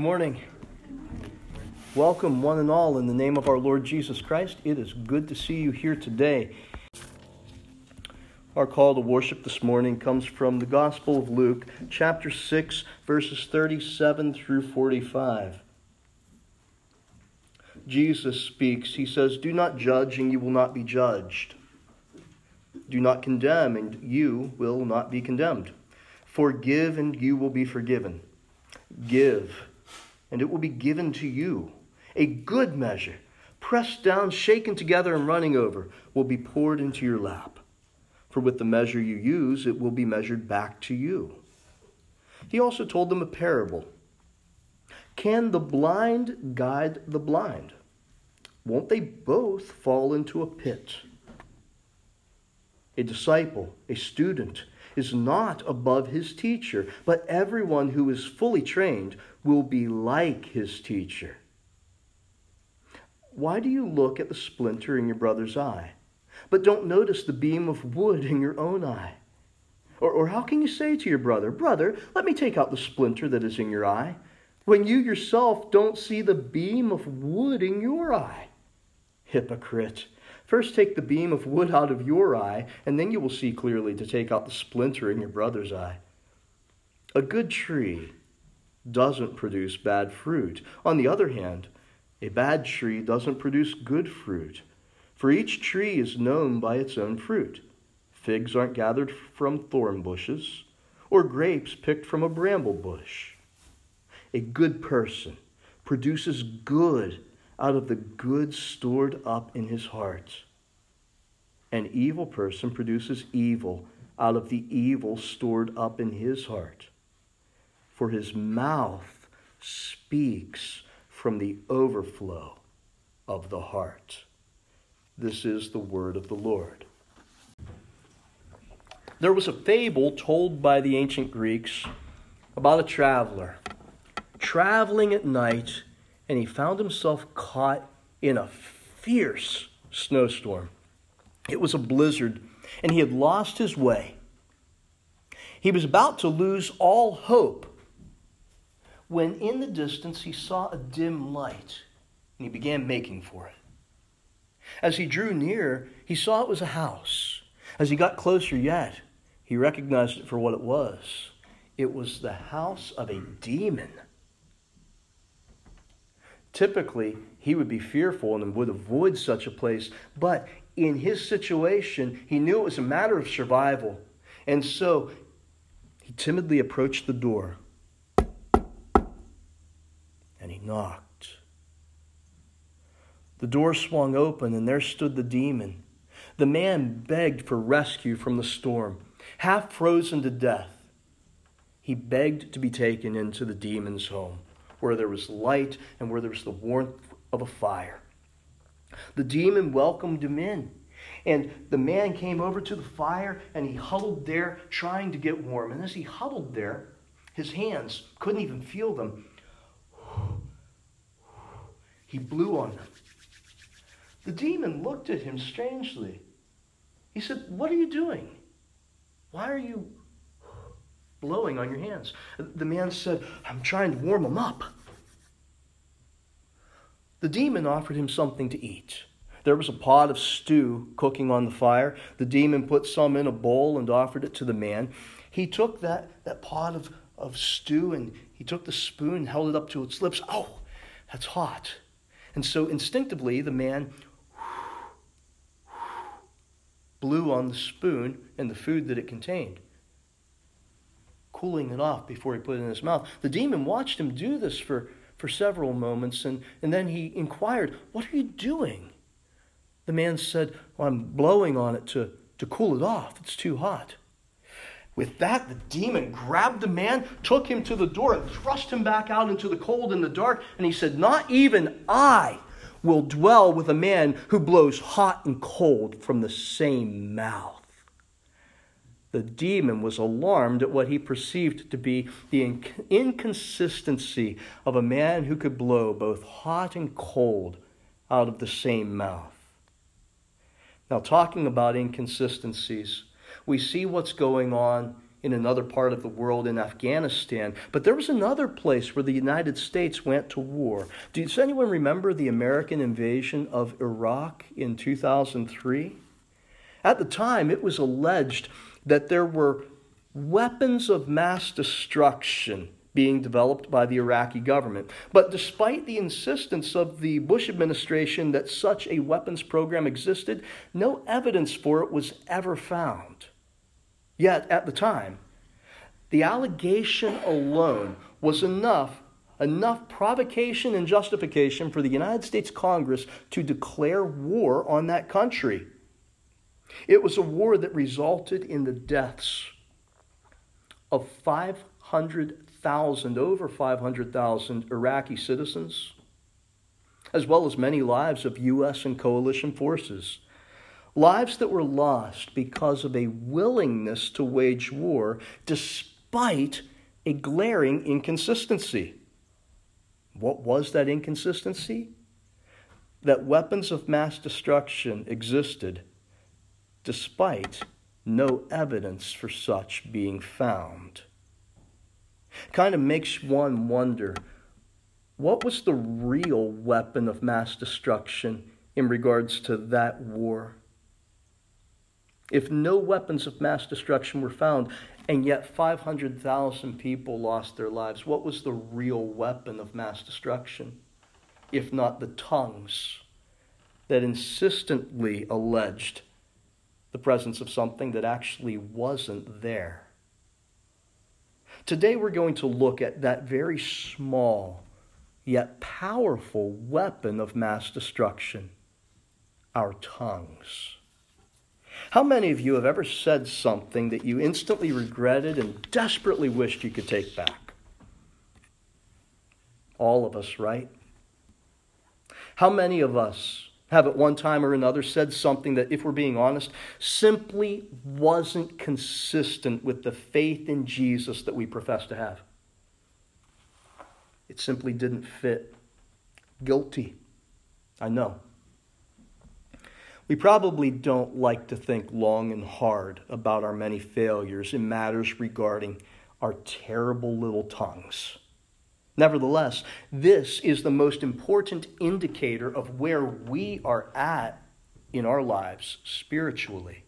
Good morning. Welcome, one and all, in the name of our Lord Jesus Christ. It is good to see you here today. Our call to worship this morning comes from the Gospel of Luke, chapter 6, verses 37 through 45. Jesus speaks. He says, Do not judge, and you will not be judged. Do not condemn, and you will not be condemned. Forgive, and you will be forgiven. Give, and it will be given to you. A good measure, pressed down, shaken together, and running over, will be poured into your lap. For with the measure you use, it will be measured back to you. He also told them a parable. Can the blind guide the blind? Won't they both fall into a pit? A disciple, a student, is not above his teacher, but everyone who is fully trained will be like his teacher. Why do you look at the splinter in your brother's eye, but don't notice the beam of wood in your own eye? Or, or how can you say to your brother, Brother, let me take out the splinter that is in your eye, when you yourself don't see the beam of wood in your eye? Hypocrite. First take the beam of wood out of your eye, and then you will see clearly to take out the splinter in your brother's eye. A good tree doesn't produce bad fruit. On the other hand, a bad tree doesn't produce good fruit. For each tree is known by its own fruit. Figs aren't gathered from thorn bushes, or grapes picked from a bramble bush. A good person produces good out of the good stored up in his heart. An evil person produces evil out of the evil stored up in his heart. For his mouth speaks from the overflow of the heart. This is the word of the Lord. There was a fable told by the ancient Greeks about a traveler traveling at night and he found himself caught in a fierce snowstorm. It was a blizzard, and he had lost his way. He was about to lose all hope when in the distance he saw a dim light, and he began making for it. As he drew near, he saw it was a house. As he got closer yet, he recognized it for what it was. It was the house of a demon. Typically, he would be fearful and would avoid such a place, but in his situation, he knew it was a matter of survival. And so he timidly approached the door and he knocked. The door swung open, and there stood the demon. The man begged for rescue from the storm, half frozen to death. He begged to be taken into the demon's home where there was light and where there was the warmth of a fire. The demon welcomed him in. And the man came over to the fire and he huddled there trying to get warm. And as he huddled there, his hands couldn't even feel them. He blew on them. The demon looked at him strangely. He said, What are you doing? Why are you blowing on your hands. The man said, I'm trying to warm them up. The demon offered him something to eat. There was a pot of stew cooking on the fire. The demon put some in a bowl and offered it to the man. He took that, that pot of, of stew and he took the spoon and held it up to its lips. Oh, that's hot. And so instinctively, the man blew on the spoon and the food that it contained cooling it off before he put it in his mouth. The demon watched him do this for, for several moments, and, and then he inquired, What are you doing? The man said, well, I'm blowing on it to, to cool it off. It's too hot. With that, the demon grabbed the man, took him to the door, and thrust him back out into the cold and the dark. And he said, Not even I will dwell with a man who blows hot and cold from the same mouth. The demon was alarmed at what he perceived to be the inc- inconsistency of a man who could blow both hot and cold out of the same mouth. Now, talking about inconsistencies, we see what's going on in another part of the world in Afghanistan. But there was another place where the United States went to war. Does anyone remember the American invasion of Iraq in 2003? At the time, it was alleged that there were weapons of mass destruction being developed by the Iraqi government. But despite the insistence of the Bush administration that such a weapons program existed, no evidence for it was ever found. Yet, at the time, the allegation alone was enough enough provocation and justification for the United States Congress to declare war on that country. It was a war that resulted in the deaths of 500,000, over 500,000 Iraqi citizens, as well as many lives of U.S. and coalition forces. Lives that were lost because of a willingness to wage war despite a glaring inconsistency. What was that inconsistency? That weapons of mass destruction existed despite no evidence for such being found. Kind of makes one wonder what was the real weapon of mass destruction in regards to that war? If no weapons of mass destruction were found, and yet 500,000 people lost their lives, what was the real weapon of mass destruction? If not the tongues that insistently alleged the presence of something that actually wasn't there. Today we're going to look at that very small yet powerful weapon of mass destruction our tongues. How many of you have ever said something that you instantly regretted and desperately wished you could take back? All of us, right? How many of us have at one time or another said something that, if we're being honest, simply wasn't consistent with the faith in Jesus that we profess to have? It simply didn't fit. Guilty. I know. We probably don't like to think long and hard about our many failures in matters regarding our terrible little tongues. Nevertheless, this is the most important indicator of where we are at in our lives spiritually.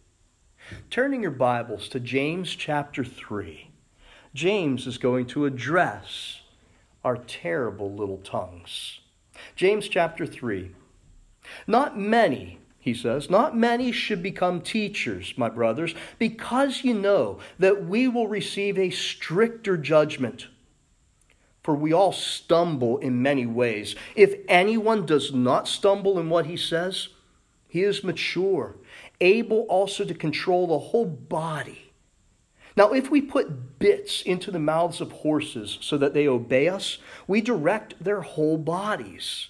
Turning your Bibles to James chapter 3, James is going to address our terrible little tongues. James chapter 3. Not many, he says, not many should become teachers, my brothers, because you know that we will receive a stricter judgment. For we all stumble in many ways. If anyone does not stumble in what he says, he is mature, able also to control the whole body. Now, if we put bits into the mouths of horses so that they obey us, we direct their whole bodies.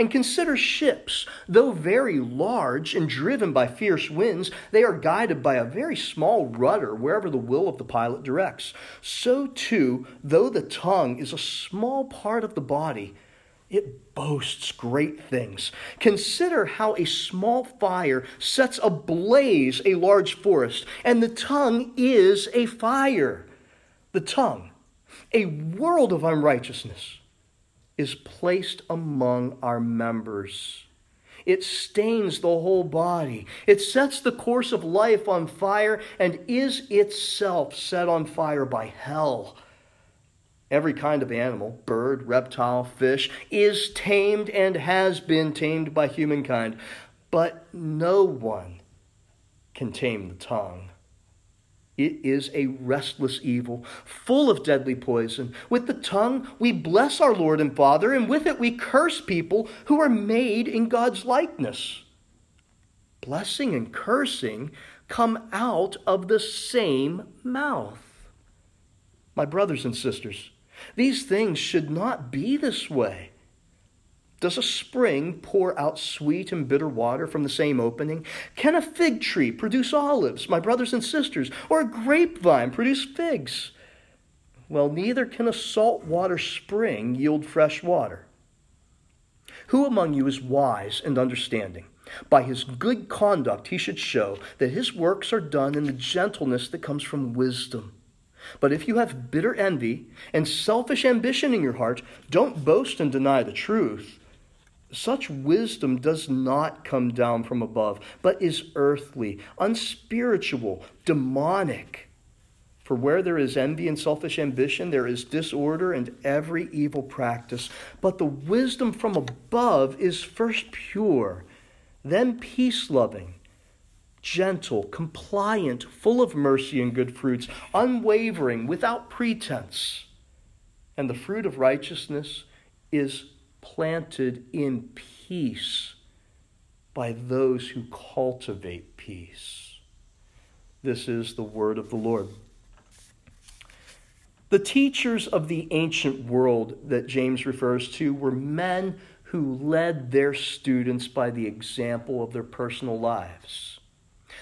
And consider ships. Though very large and driven by fierce winds, they are guided by a very small rudder wherever the will of the pilot directs. So, too, though the tongue is a small part of the body, it boasts great things. Consider how a small fire sets ablaze a large forest, and the tongue is a fire. The tongue, a world of unrighteousness is placed among our members. It stains the whole body. It sets the course of life on fire and is itself set on fire by hell. Every kind of animal, bird, reptile, fish, is tamed and has been tamed by humankind, but no one can tame the tongue. It is a restless evil, full of deadly poison. With the tongue, we bless our Lord and Father, and with it, we curse people who are made in God's likeness. Blessing and cursing come out of the same mouth. My brothers and sisters, these things should not be this way. Does a spring pour out sweet and bitter water from the same opening? Can a fig tree produce olives, my brothers and sisters, or a grapevine produce figs? Well, neither can a salt water spring yield fresh water. Who among you is wise and understanding? By his good conduct, he should show that his works are done in the gentleness that comes from wisdom. But if you have bitter envy and selfish ambition in your heart, don't boast and deny the truth. Such wisdom does not come down from above, but is earthly, unspiritual, demonic. For where there is envy and selfish ambition, there is disorder and every evil practice. But the wisdom from above is first pure, then peace loving, gentle, compliant, full of mercy and good fruits, unwavering, without pretense. And the fruit of righteousness is planted in peace by those who cultivate peace. This is the word of the Lord. The teachers of the ancient world that James refers to were men who led their students by the example of their personal lives.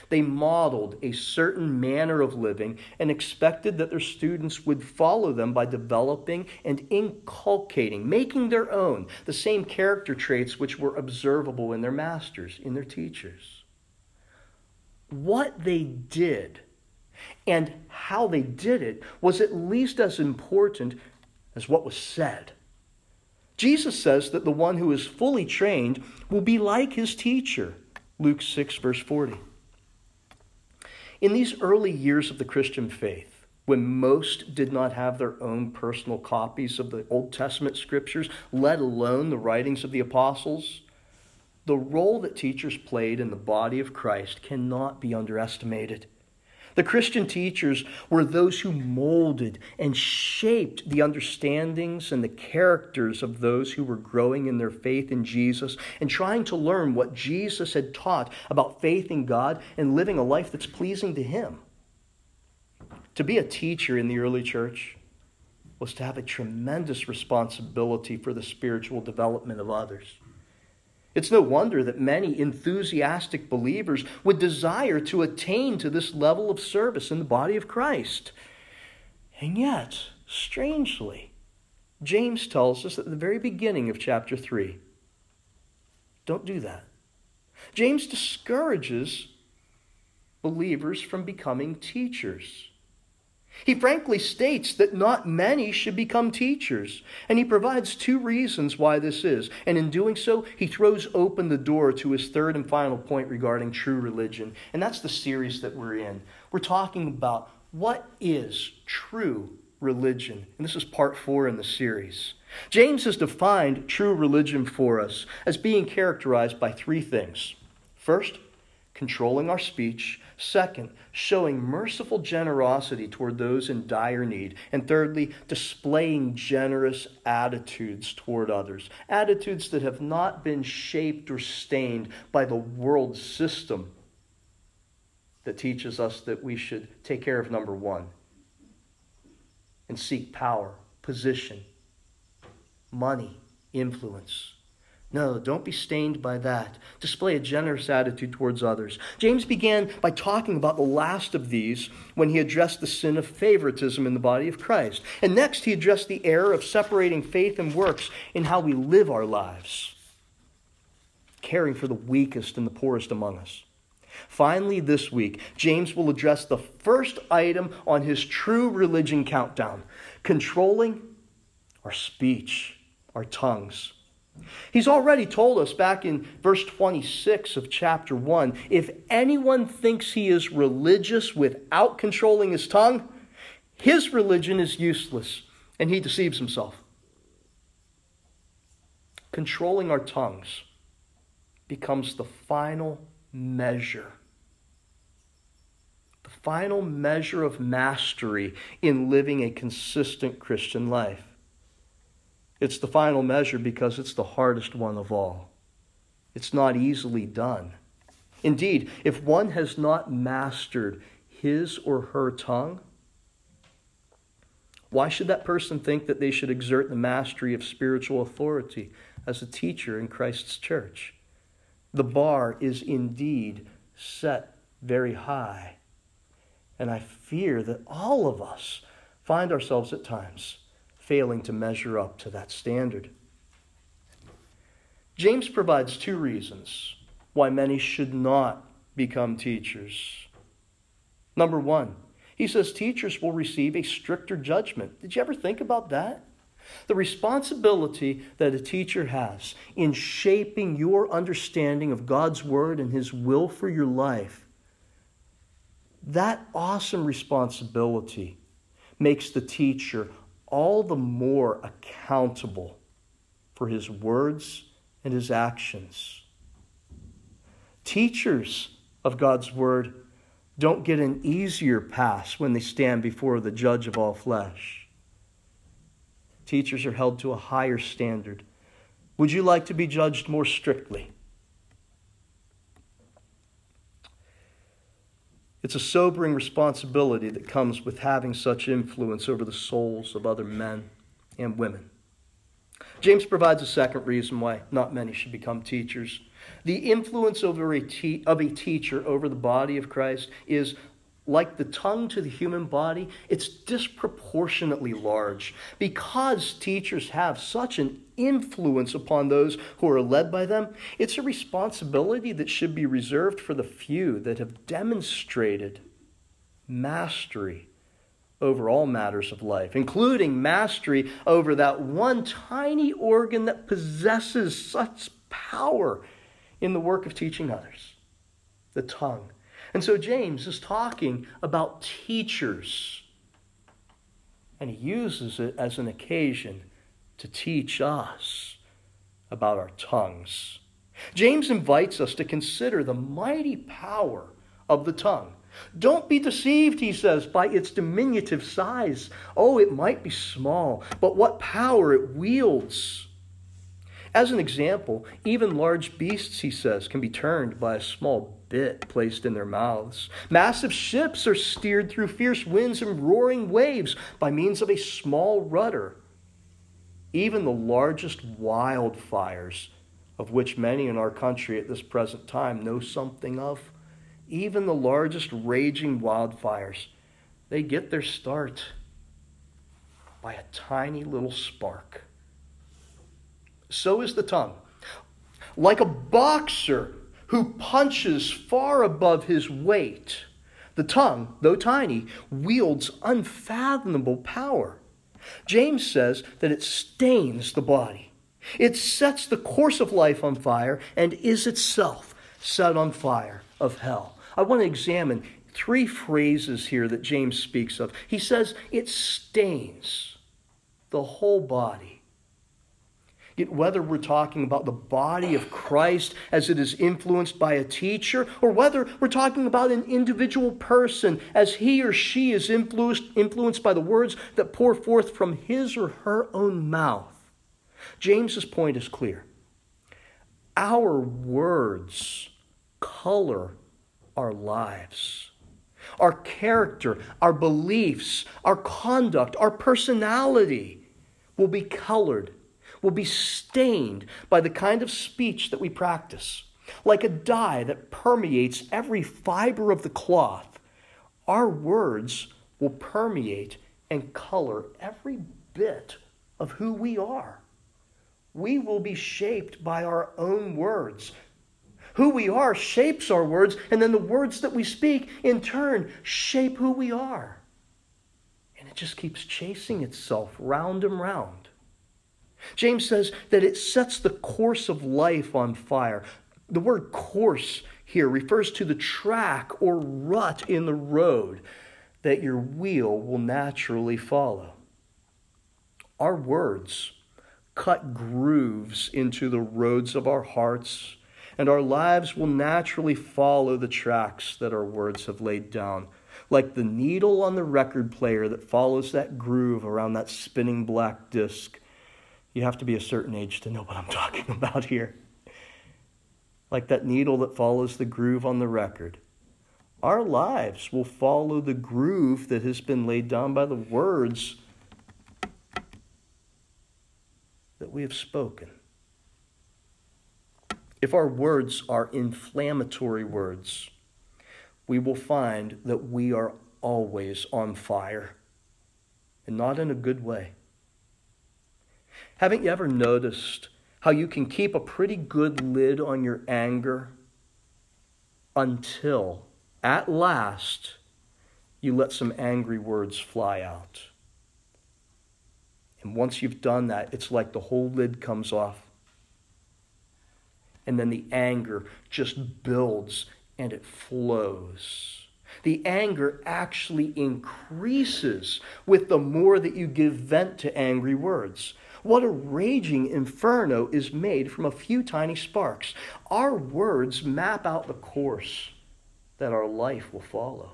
They modeled a certain manner of living and expected that their students would follow them by developing and inculcating, making their own, the same character traits which were observable in their masters, in their teachers. What they did and how they did it was at least as important as what was said. Jesus says that the one who is fully trained will be like his teacher. Luke 6, verse 40. In these early years of the Christian faith, when most did not have their own personal copies of the Old Testament scriptures, let alone the writings of the apostles, the role that teachers played in the body of Christ cannot be underestimated. The Christian teachers were those who molded and shaped the understandings and the characters of those who were growing in their faith in Jesus and trying to learn what Jesus had taught about faith in God and living a life that's pleasing to Him. To be a teacher in the early church was to have a tremendous responsibility for the spiritual development of others. It's no wonder that many enthusiastic believers would desire to attain to this level of service in the body of Christ. And yet, strangely, James tells us at the very beginning of chapter 3 don't do that. James discourages believers from becoming teachers. He frankly states that not many should become teachers, and he provides two reasons why this is. And in doing so, he throws open the door to his third and final point regarding true religion. And that's the series that we're in. We're talking about what is true religion. And this is part four in the series. James has defined true religion for us as being characterized by three things. First, controlling our speech. Second, showing merciful generosity toward those in dire need. And thirdly, displaying generous attitudes toward others. Attitudes that have not been shaped or stained by the world system that teaches us that we should take care of number one and seek power, position, money, influence. No, don't be stained by that. Display a generous attitude towards others. James began by talking about the last of these when he addressed the sin of favoritism in the body of Christ. And next, he addressed the error of separating faith and works in how we live our lives, caring for the weakest and the poorest among us. Finally, this week, James will address the first item on his true religion countdown controlling our speech, our tongues. He's already told us back in verse 26 of chapter 1 if anyone thinks he is religious without controlling his tongue, his religion is useless and he deceives himself. Controlling our tongues becomes the final measure. The final measure of mastery in living a consistent Christian life. It's the final measure because it's the hardest one of all. It's not easily done. Indeed, if one has not mastered his or her tongue, why should that person think that they should exert the mastery of spiritual authority as a teacher in Christ's church? The bar is indeed set very high. And I fear that all of us find ourselves at times failing to measure up to that standard. James provides two reasons why many should not become teachers. Number one, he says teachers will receive a stricter judgment. Did you ever think about that? The responsibility that a teacher has in shaping your understanding of God's Word and His will for your life, that awesome responsibility makes the teacher all the more accountable for his words and his actions. Teachers of God's Word don't get an easier pass when they stand before the judge of all flesh. Teachers are held to a higher standard. Would you like to be judged more strictly? It's a sobering responsibility that comes with having such influence over the souls of other men and women. James provides a second reason why not many should become teachers. The influence over a te- of a teacher over the body of Christ is like the tongue to the human body, it's disproportionately large. Because teachers have such an influence upon those who are led by them, it's a responsibility that should be reserved for the few that have demonstrated mastery over all matters of life, including mastery over that one tiny organ that possesses such power in the work of teaching others the tongue. And so James is talking about teachers, and he uses it as an occasion to teach us about our tongues. James invites us to consider the mighty power of the tongue. Don't be deceived, he says, by its diminutive size. Oh, it might be small, but what power it wields. As an example, even large beasts, he says, can be turned by a small bit placed in their mouths. Massive ships are steered through fierce winds and roaring waves by means of a small rudder. Even the largest wildfires, of which many in our country at this present time know something of, even the largest raging wildfires, they get their start by a tiny little spark. So is the tongue. Like a boxer who punches far above his weight, the tongue, though tiny, wields unfathomable power. James says that it stains the body. It sets the course of life on fire and is itself set on fire of hell. I want to examine three phrases here that James speaks of. He says it stains the whole body. Whether we're talking about the body of Christ as it is influenced by a teacher, or whether we're talking about an individual person as he or she is influenced, influenced by the words that pour forth from his or her own mouth, James's point is clear. Our words color our lives. Our character, our beliefs, our conduct, our personality will be colored will be stained by the kind of speech that we practice. Like a dye that permeates every fiber of the cloth, our words will permeate and color every bit of who we are. We will be shaped by our own words. Who we are shapes our words, and then the words that we speak, in turn, shape who we are. And it just keeps chasing itself round and round. James says that it sets the course of life on fire. The word course here refers to the track or rut in the road that your wheel will naturally follow. Our words cut grooves into the roads of our hearts, and our lives will naturally follow the tracks that our words have laid down. Like the needle on the record player that follows that groove around that spinning black disc you have to be a certain age to know what I'm talking about here. Like that needle that follows the groove on the record. Our lives will follow the groove that has been laid down by the words that we have spoken. If our words are inflammatory words, we will find that we are always on fire, and not in a good way. Haven't you ever noticed how you can keep a pretty good lid on your anger until at last you let some angry words fly out. And once you've done that, it's like the whole lid comes off. And then the anger just builds and it flows. The anger actually increases with the more that you give vent to angry words. What a raging inferno is made from a few tiny sparks. Our words map out the course that our life will follow.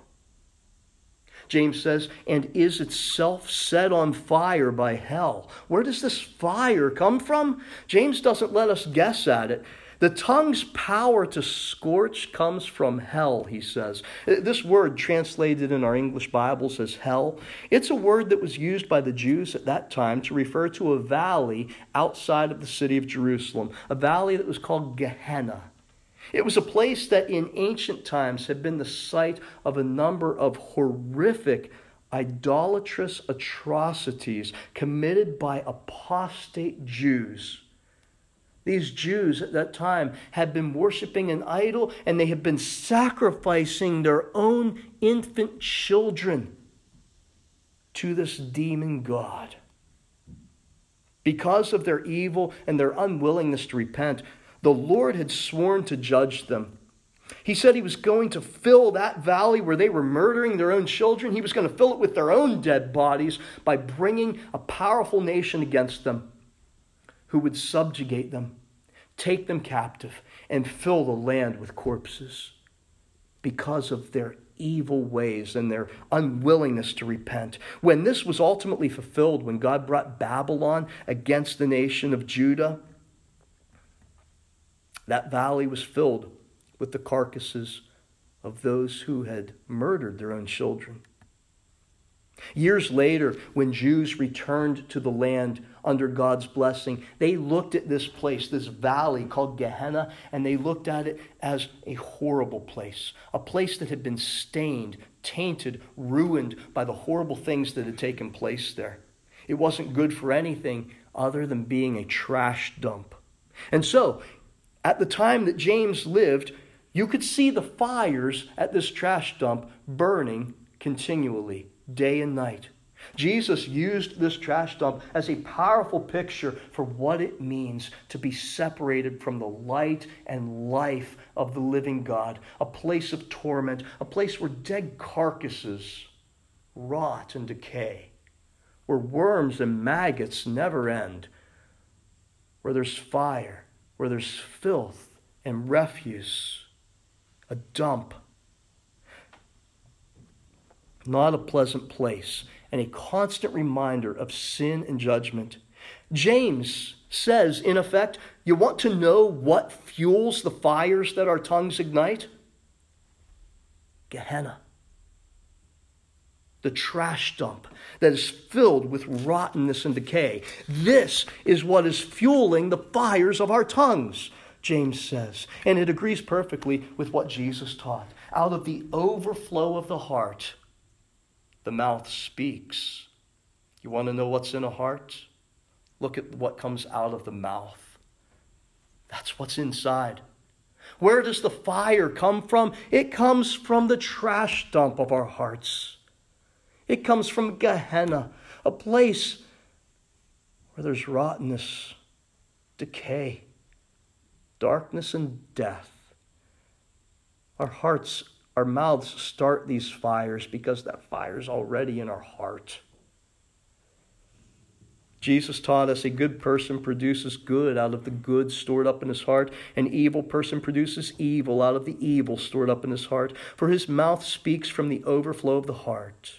James says, and is itself set on fire by hell. Where does this fire come from? James doesn't let us guess at it. The tongue's power to scorch comes from hell, he says. This word, translated in our English Bibles as hell, it's a word that was used by the Jews at that time to refer to a valley outside of the city of Jerusalem, a valley that was called Gehenna. It was a place that in ancient times had been the site of a number of horrific, idolatrous atrocities committed by apostate Jews. These Jews at that time had been worshiping an idol and they had been sacrificing their own infant children to this demon God. Because of their evil and their unwillingness to repent, the Lord had sworn to judge them. He said he was going to fill that valley where they were murdering their own children. He was going to fill it with their own dead bodies by bringing a powerful nation against them who would subjugate them, take them captive, and fill the land with corpses because of their evil ways and their unwillingness to repent. When this was ultimately fulfilled, when God brought Babylon against the nation of Judah, that valley was filled with the carcasses of those who had murdered their own children. Years later, when Jews returned to the land under God's blessing, they looked at this place, this valley called Gehenna, and they looked at it as a horrible place, a place that had been stained, tainted, ruined by the horrible things that had taken place there. It wasn't good for anything other than being a trash dump. And so, at the time that James lived, you could see the fires at this trash dump burning continually, day and night. Jesus used this trash dump as a powerful picture for what it means to be separated from the light and life of the living God, a place of torment, a place where dead carcasses rot and decay, where worms and maggots never end, where there's fire where there's filth and refuse, a dump. Not a pleasant place, and a constant reminder of sin and judgment. James says, in effect, you want to know what fuels the fires that our tongues ignite? Gehenna the trash dump that is filled with rottenness and decay. This is what is fueling the fires of our tongues, James says. And it agrees perfectly with what Jesus taught. Out of the overflow of the heart, the mouth speaks. You want to know what's in a heart? Look at what comes out of the mouth. That's what's inside. Where does the fire come from? It comes from the trash dump of our hearts. It comes from Gehenna, a place where there's rottenness, decay, darkness, and death. Our hearts, our mouths start these fires because that fire is already in our heart. Jesus taught us a good person produces good out of the good stored up in his heart. An evil person produces evil out of the evil stored up in his heart. For his mouth speaks from the overflow of the heart.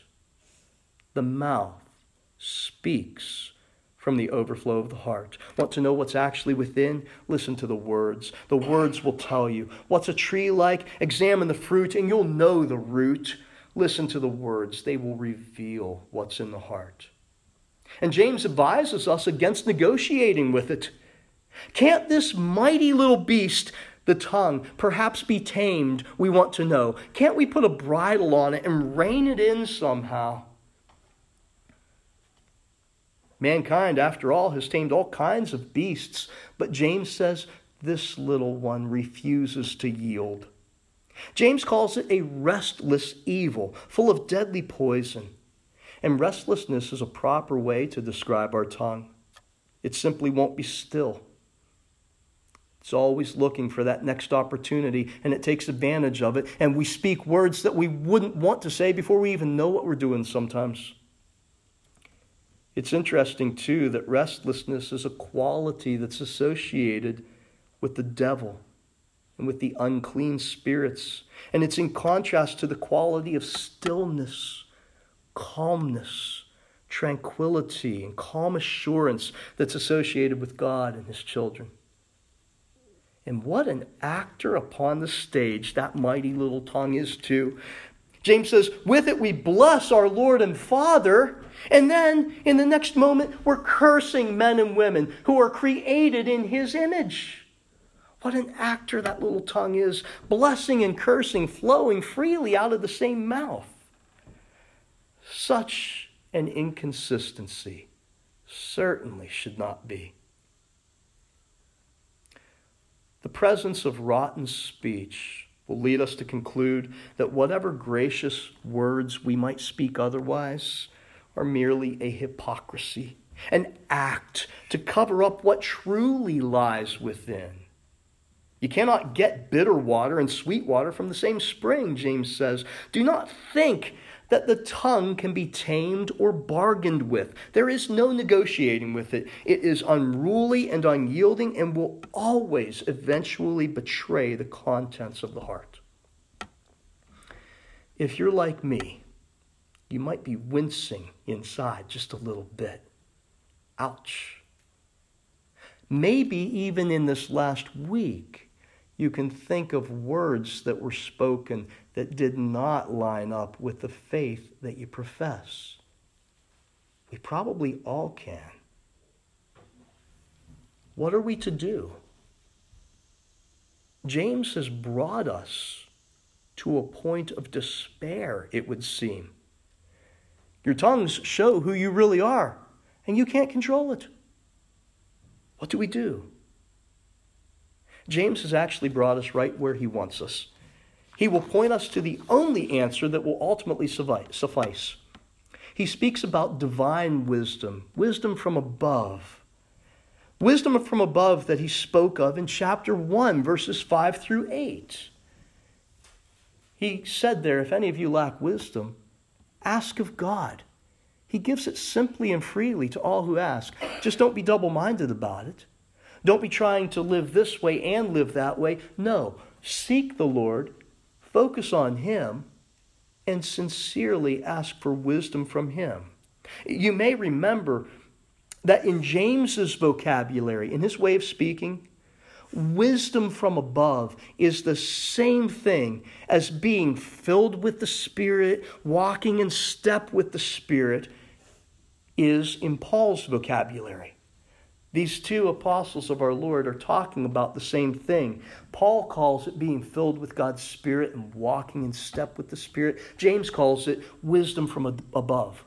The mouth speaks from the overflow of the heart. Want to know what's actually within? Listen to the words. The words will tell you. What's a tree like? Examine the fruit and you'll know the root. Listen to the words. They will reveal what's in the heart. And James advises us against negotiating with it. Can't this mighty little beast, the tongue, perhaps be tamed? We want to know. Can't we put a bridle on it and rein it in somehow? Mankind, after all, has tamed all kinds of beasts, but James says this little one refuses to yield. James calls it a restless evil, full of deadly poison. And restlessness is a proper way to describe our tongue. It simply won't be still. It's always looking for that next opportunity, and it takes advantage of it. And we speak words that we wouldn't want to say before we even know what we're doing sometimes. It's interesting, too, that restlessness is a quality that's associated with the devil and with the unclean spirits. And it's in contrast to the quality of stillness, calmness, tranquility, and calm assurance that's associated with God and His children. And what an actor upon the stage that mighty little tongue is, too. James says, With it we bless our Lord and Father. And then in the next moment, we're cursing men and women who are created in his image. What an actor that little tongue is, blessing and cursing flowing freely out of the same mouth. Such an inconsistency certainly should not be. The presence of rotten speech will lead us to conclude that whatever gracious words we might speak otherwise are merely a hypocrisy, an act to cover up what truly lies within. You cannot get bitter water and sweet water from the same spring, James says. Do not think that the tongue can be tamed or bargained with. There is no negotiating with it. It is unruly and unyielding and will always eventually betray the contents of the heart. If you're like me, you might be wincing inside just a little bit. Ouch. Maybe even in this last week, you can think of words that were spoken that did not line up with the faith that you profess. We probably all can. What are we to do? James has brought us to a point of despair, it would seem. Your tongues show who you really are, and you can't control it. What do we do? James has actually brought us right where he wants us. He will point us to the only answer that will ultimately suffice. He speaks about divine wisdom, wisdom from above. Wisdom from above that he spoke of in chapter 1, verses 5 through 8. He said there, If any of you lack wisdom, ask of God. He gives it simply and freely to all who ask. Just don't be double minded about it. Don't be trying to live this way and live that way. No, seek the Lord Focus on Him and sincerely ask for wisdom from Him. You may remember that in James's vocabulary, in his way of speaking, wisdom from above is the same thing as being filled with the Spirit, walking in step with the Spirit, is in Paul's vocabulary. These two apostles of our Lord are talking about the same thing. Paul calls it being filled with God's Spirit and walking in step with the Spirit. James calls it wisdom from above,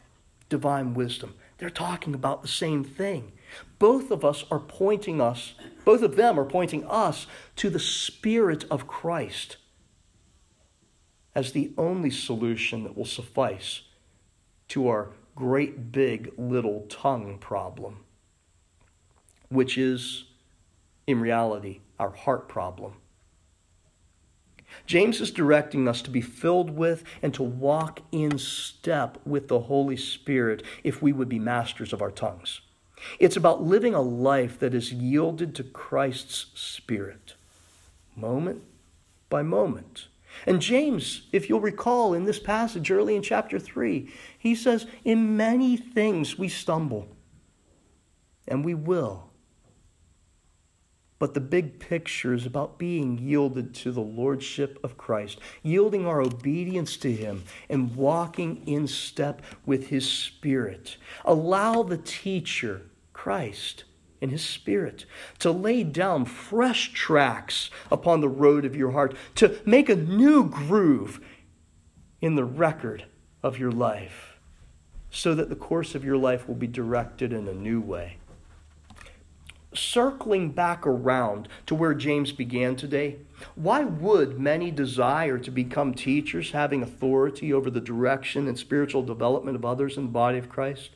divine wisdom. They're talking about the same thing. Both of us are pointing us, both of them are pointing us to the Spirit of Christ as the only solution that will suffice to our great big little tongue problem which is, in reality, our heart problem. James is directing us to be filled with and to walk in step with the Holy Spirit if we would be masters of our tongues. It's about living a life that is yielded to Christ's Spirit, moment by moment. And James, if you'll recall in this passage early in chapter 3, he says, In many things we stumble, and we will. But the big picture is about being yielded to the Lordship of Christ, yielding our obedience to Him, and walking in step with His Spirit. Allow the teacher, Christ, in His Spirit, to lay down fresh tracks upon the road of your heart, to make a new groove in the record of your life, so that the course of your life will be directed in a new way. Circling back around to where James began today, why would many desire to become teachers, having authority over the direction and spiritual development of others in the body of Christ?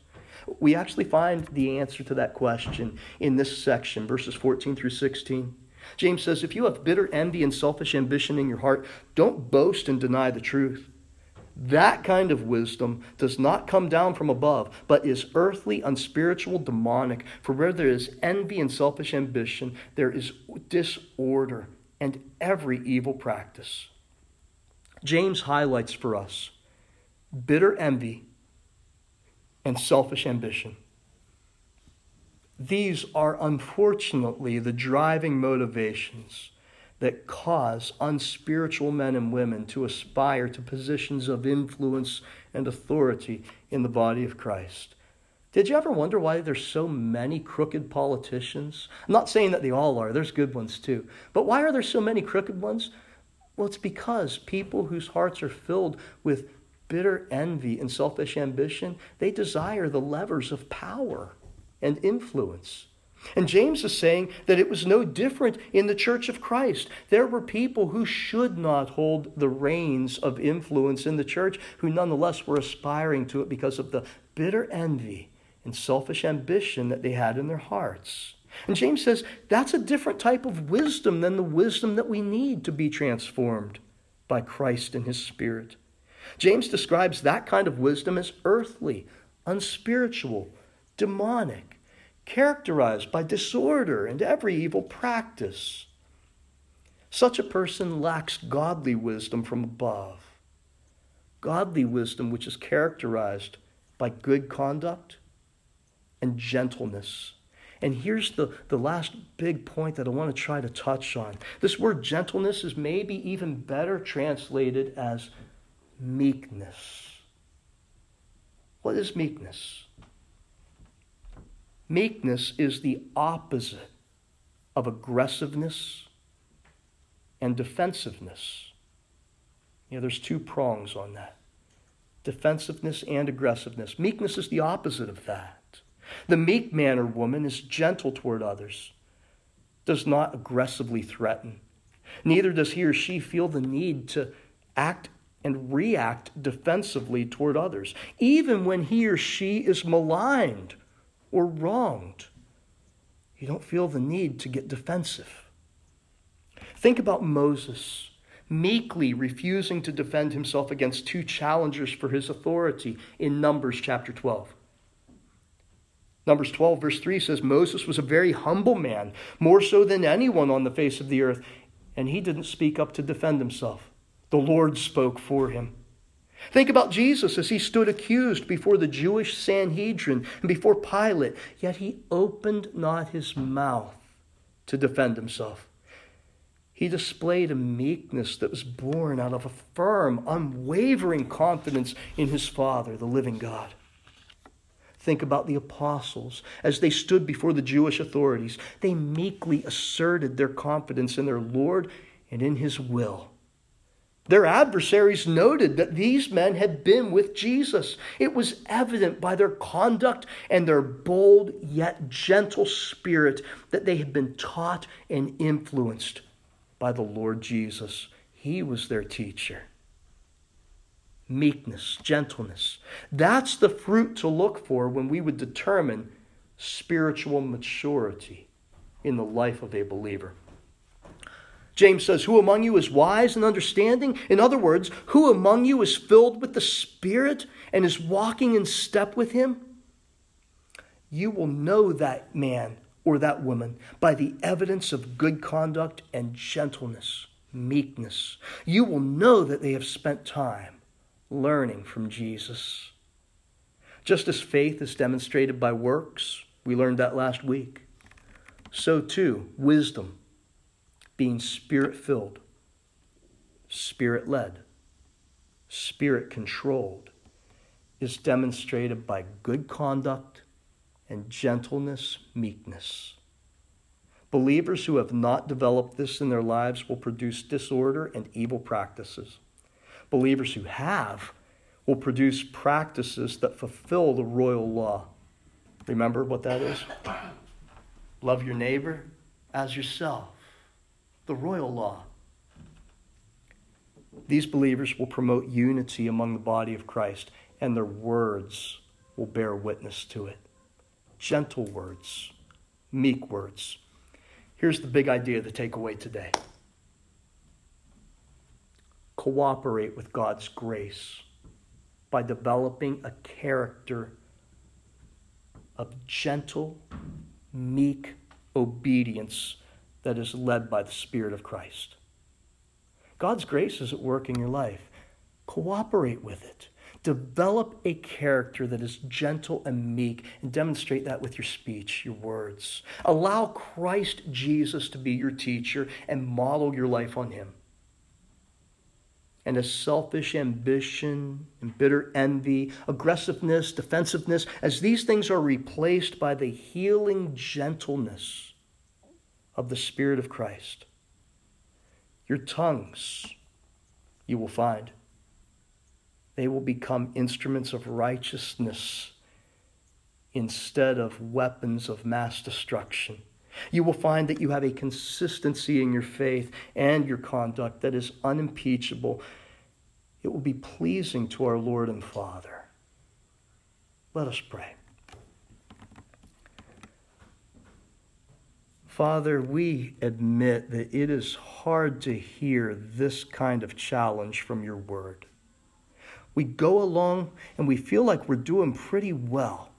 We actually find the answer to that question in this section, verses 14 through 16. James says, If you have bitter envy and selfish ambition in your heart, don't boast and deny the truth. That kind of wisdom does not come down from above, but is earthly, unspiritual, demonic. For where there is envy and selfish ambition, there is disorder and every evil practice. James highlights for us bitter envy and selfish ambition. These are unfortunately the driving motivations that cause unspiritual men and women to aspire to positions of influence and authority in the body of Christ. Did you ever wonder why there's so many crooked politicians? I'm not saying that they all are, there's good ones too. But why are there so many crooked ones? Well, it's because people whose hearts are filled with bitter envy and selfish ambition, they desire the levers of power and influence. And James is saying that it was no different in the church of Christ. There were people who should not hold the reins of influence in the church, who nonetheless were aspiring to it because of the bitter envy and selfish ambition that they had in their hearts. And James says that's a different type of wisdom than the wisdom that we need to be transformed by Christ and His Spirit. James describes that kind of wisdom as earthly, unspiritual, demonic characterized by disorder and every evil practice. Such a person lacks godly wisdom from above. Godly wisdom, which is characterized by good conduct and gentleness. And here's the, the last big point that I want to try to touch on. This word gentleness is maybe even better translated as meekness. What is meekness? Meekness is the opposite of aggressiveness and defensiveness. You know, there's two prongs on that defensiveness and aggressiveness. Meekness is the opposite of that. The meek man or woman is gentle toward others, does not aggressively threaten. Neither does he or she feel the need to act and react defensively toward others, even when he or she is maligned or wronged. You don't feel the need to get defensive. Think about Moses meekly refusing to defend himself against two challengers for his authority in Numbers chapter 12. Numbers 12, verse 3 says Moses was a very humble man, more so than anyone on the face of the earth, and he didn't speak up to defend himself. The Lord spoke for him. Think about Jesus as he stood accused before the Jewish Sanhedrin and before Pilate, yet he opened not his mouth to defend himself. He displayed a meekness that was born out of a firm, unwavering confidence in his Father, the living God. Think about the apostles. As they stood before the Jewish authorities, they meekly asserted their confidence in their Lord and in his will. Their adversaries noted that these men had been with Jesus. It was evident by their conduct and their bold yet gentle spirit that they had been taught and influenced by the Lord Jesus. He was their teacher. Meekness, gentleness. That's the fruit to look for when we would determine spiritual maturity in the life of a believer. James says, Who among you is wise and understanding? In other words, who among you is filled with the Spirit and is walking in step with Him? You will know that man or that woman by the evidence of good conduct and gentleness, meekness. You will know that they have spent time learning from Jesus. Just as faith is demonstrated by works, we learned that last week, so too wisdom being spirit filled, spirit led, spirit controlled, is demonstrated by good conduct and gentleness, meekness. Believers who have not developed this in their lives will produce disorder and evil practices. Believers who have will produce practices that fulfill the royal law. Remember what that is? Love your neighbor as yourself. The royal law. These believers will promote unity among the body of Christ, and their words will bear witness to it. Gentle words, meek words. Here's the big idea to take away today cooperate with God's grace by developing a character of gentle, meek obedience that is led by the Spirit of Christ. God's grace is at work in your life. Cooperate with it. Develop a character that is gentle and meek and demonstrate that with your speech, your words. Allow Christ Jesus to be your teacher and model your life on him. And as selfish ambition and bitter envy, aggressiveness, defensiveness, as these things are replaced by the healing gentleness of the Spirit of Christ, your tongues, you will find, they will become instruments of righteousness instead of weapons of mass destruction. You will find that you have a consistency in your faith and your conduct that is unimpeachable. It will be pleasing to our Lord and Father. Let us pray. Father, we admit that it is hard to hear this kind of challenge from your word. We go along and we feel like we're doing pretty well.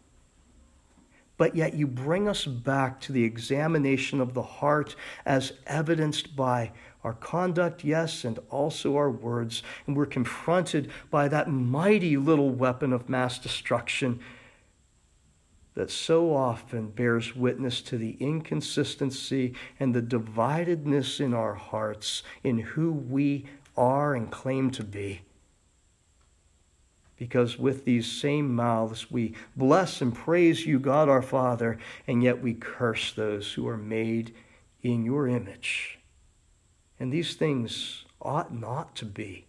But yet you bring us back to the examination of the heart as evidenced by our conduct, yes, and also our words. And we're confronted by that mighty little weapon of mass destruction that so often bears witness to the inconsistency and the dividedness in our hearts in who we are and claim to be. Because with these same mouths we bless and praise you, God our Father, and yet we curse those who are made in your image. And these things ought not to be.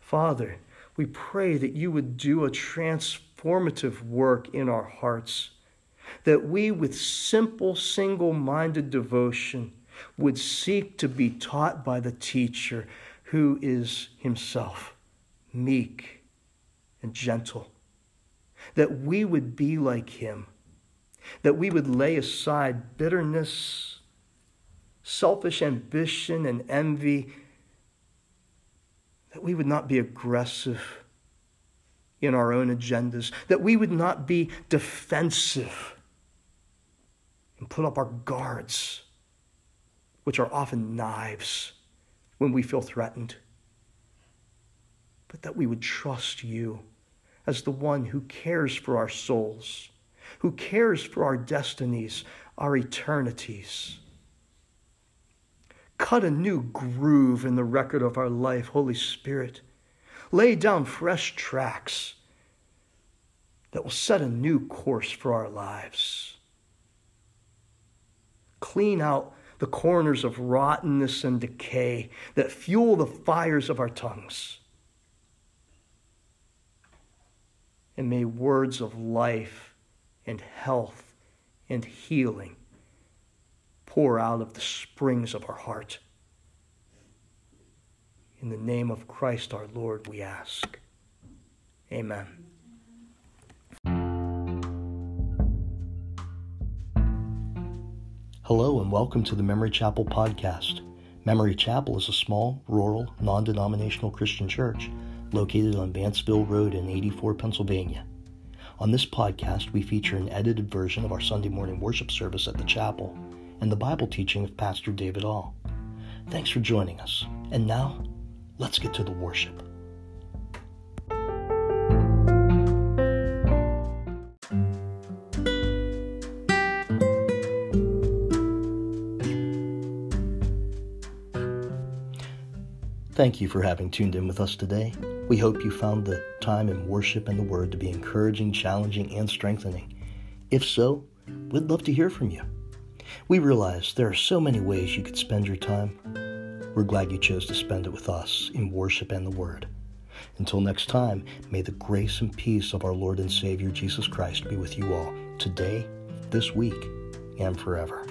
Father, we pray that you would do a transformation formative work in our hearts, that we, with simple, single minded devotion, would seek to be taught by the teacher who is himself meek and gentle, that we would be like him, that we would lay aside bitterness, selfish ambition, and envy, that we would not be aggressive in our own agendas, that we would not be defensive and put up our guards, which are often knives when we feel threatened, but that we would trust you as the one who cares for our souls, who cares for our destinies, our eternities. Cut a new groove in the record of our life, Holy Spirit lay down fresh tracks that will set a new course for our lives. Clean out the corners of rottenness and decay that fuel the fires of our tongues. And may words of life and health and healing pour out of the springs of our heart. In the name of Christ our Lord, we ask. Amen. Hello, and welcome to the Memory Chapel podcast. Memory Chapel is a small, rural, non denominational Christian church located on Vanceville Road in 84, Pennsylvania. On this podcast, we feature an edited version of our Sunday morning worship service at the chapel and the Bible teaching of Pastor David All. Thanks for joining us. And now, Let's get to the worship. Thank you for having tuned in with us today. We hope you found the time in worship and the Word to be encouraging, challenging, and strengthening. If so, we'd love to hear from you. We realize there are so many ways you could spend your time. We're glad you chose to spend it with us in worship and the Word. Until next time, may the grace and peace of our Lord and Savior Jesus Christ be with you all, today, this week, and forever.